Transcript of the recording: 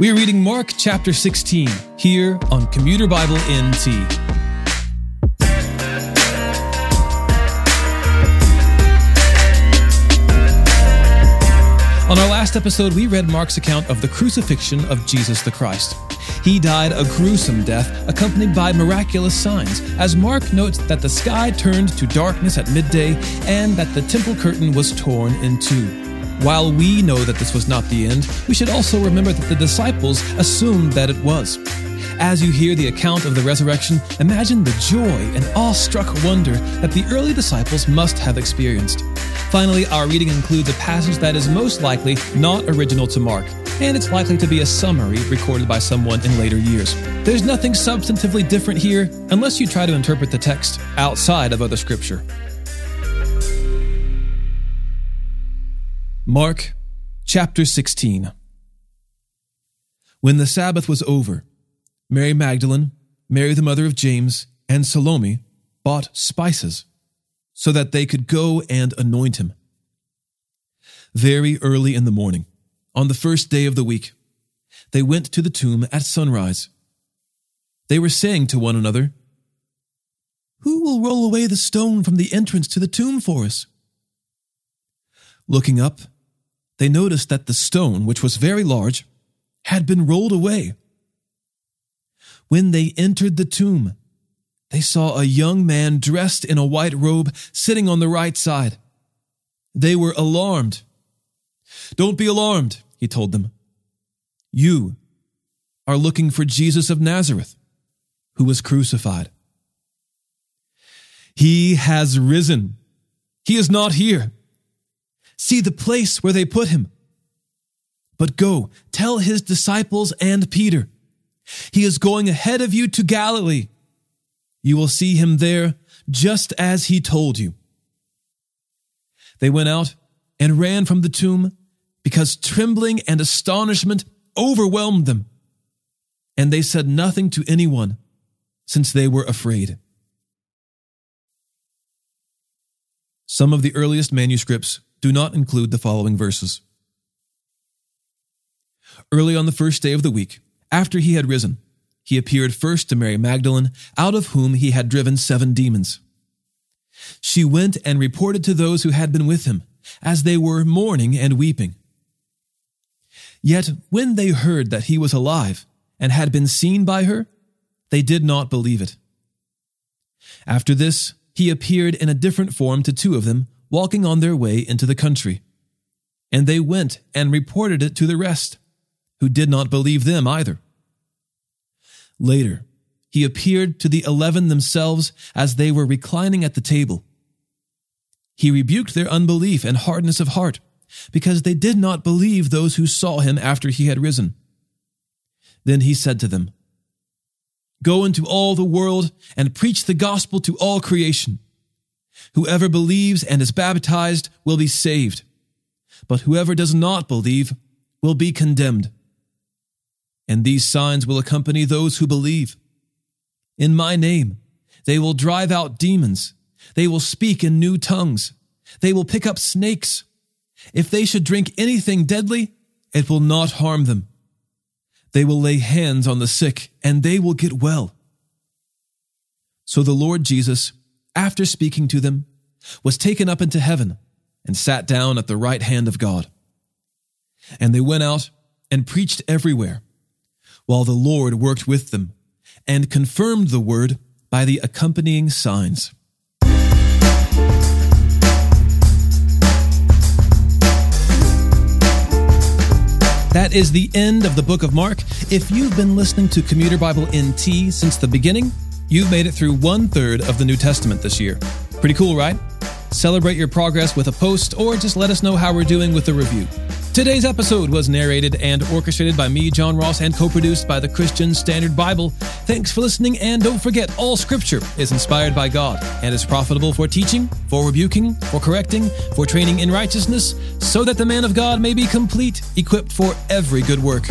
We are reading Mark chapter 16 here on Commuter Bible NT. On our last episode, we read Mark's account of the crucifixion of Jesus the Christ. He died a gruesome death, accompanied by miraculous signs, as Mark notes that the sky turned to darkness at midday and that the temple curtain was torn in two. While we know that this was not the end, we should also remember that the disciples assumed that it was. As you hear the account of the resurrection, imagine the joy and awestruck wonder that the early disciples must have experienced. Finally, our reading includes a passage that is most likely not original to Mark, and it's likely to be a summary recorded by someone in later years. There's nothing substantively different here unless you try to interpret the text outside of other scripture. Mark chapter 16. When the Sabbath was over, Mary Magdalene, Mary the mother of James, and Salome bought spices so that they could go and anoint him. Very early in the morning, on the first day of the week, they went to the tomb at sunrise. They were saying to one another, Who will roll away the stone from the entrance to the tomb for us? Looking up, they noticed that the stone, which was very large, had been rolled away. When they entered the tomb, they saw a young man dressed in a white robe sitting on the right side. They were alarmed. Don't be alarmed, he told them. You are looking for Jesus of Nazareth, who was crucified. He has risen. He is not here. See the place where they put him. But go, tell his disciples and Peter. He is going ahead of you to Galilee. You will see him there just as he told you. They went out and ran from the tomb because trembling and astonishment overwhelmed them. And they said nothing to anyone since they were afraid. Some of the earliest manuscripts do not include the following verses. Early on the first day of the week, after he had risen, he appeared first to Mary Magdalene, out of whom he had driven seven demons. She went and reported to those who had been with him, as they were mourning and weeping. Yet when they heard that he was alive and had been seen by her, they did not believe it. After this, he appeared in a different form to two of them, walking on their way into the country. And they went and reported it to the rest, who did not believe them either. Later, he appeared to the eleven themselves as they were reclining at the table. He rebuked their unbelief and hardness of heart, because they did not believe those who saw him after he had risen. Then he said to them, Go into all the world and preach the gospel to all creation. Whoever believes and is baptized will be saved, but whoever does not believe will be condemned and these signs will accompany those who believe. In my name, they will drive out demons. They will speak in new tongues. They will pick up snakes. If they should drink anything deadly, it will not harm them. They will lay hands on the sick and they will get well. So the Lord Jesus, after speaking to them, was taken up into heaven and sat down at the right hand of God. And they went out and preached everywhere while the Lord worked with them and confirmed the word by the accompanying signs. That is the end of the book of Mark. If you've been listening to Commuter Bible NT since the beginning, you've made it through one third of the New Testament this year. Pretty cool, right? Celebrate your progress with a post or just let us know how we're doing with a review. Today's episode was narrated and orchestrated by me, John Ross, and co produced by the Christian Standard Bible. Thanks for listening, and don't forget all scripture is inspired by God and is profitable for teaching, for rebuking, for correcting, for training in righteousness, so that the man of God may be complete, equipped for every good work.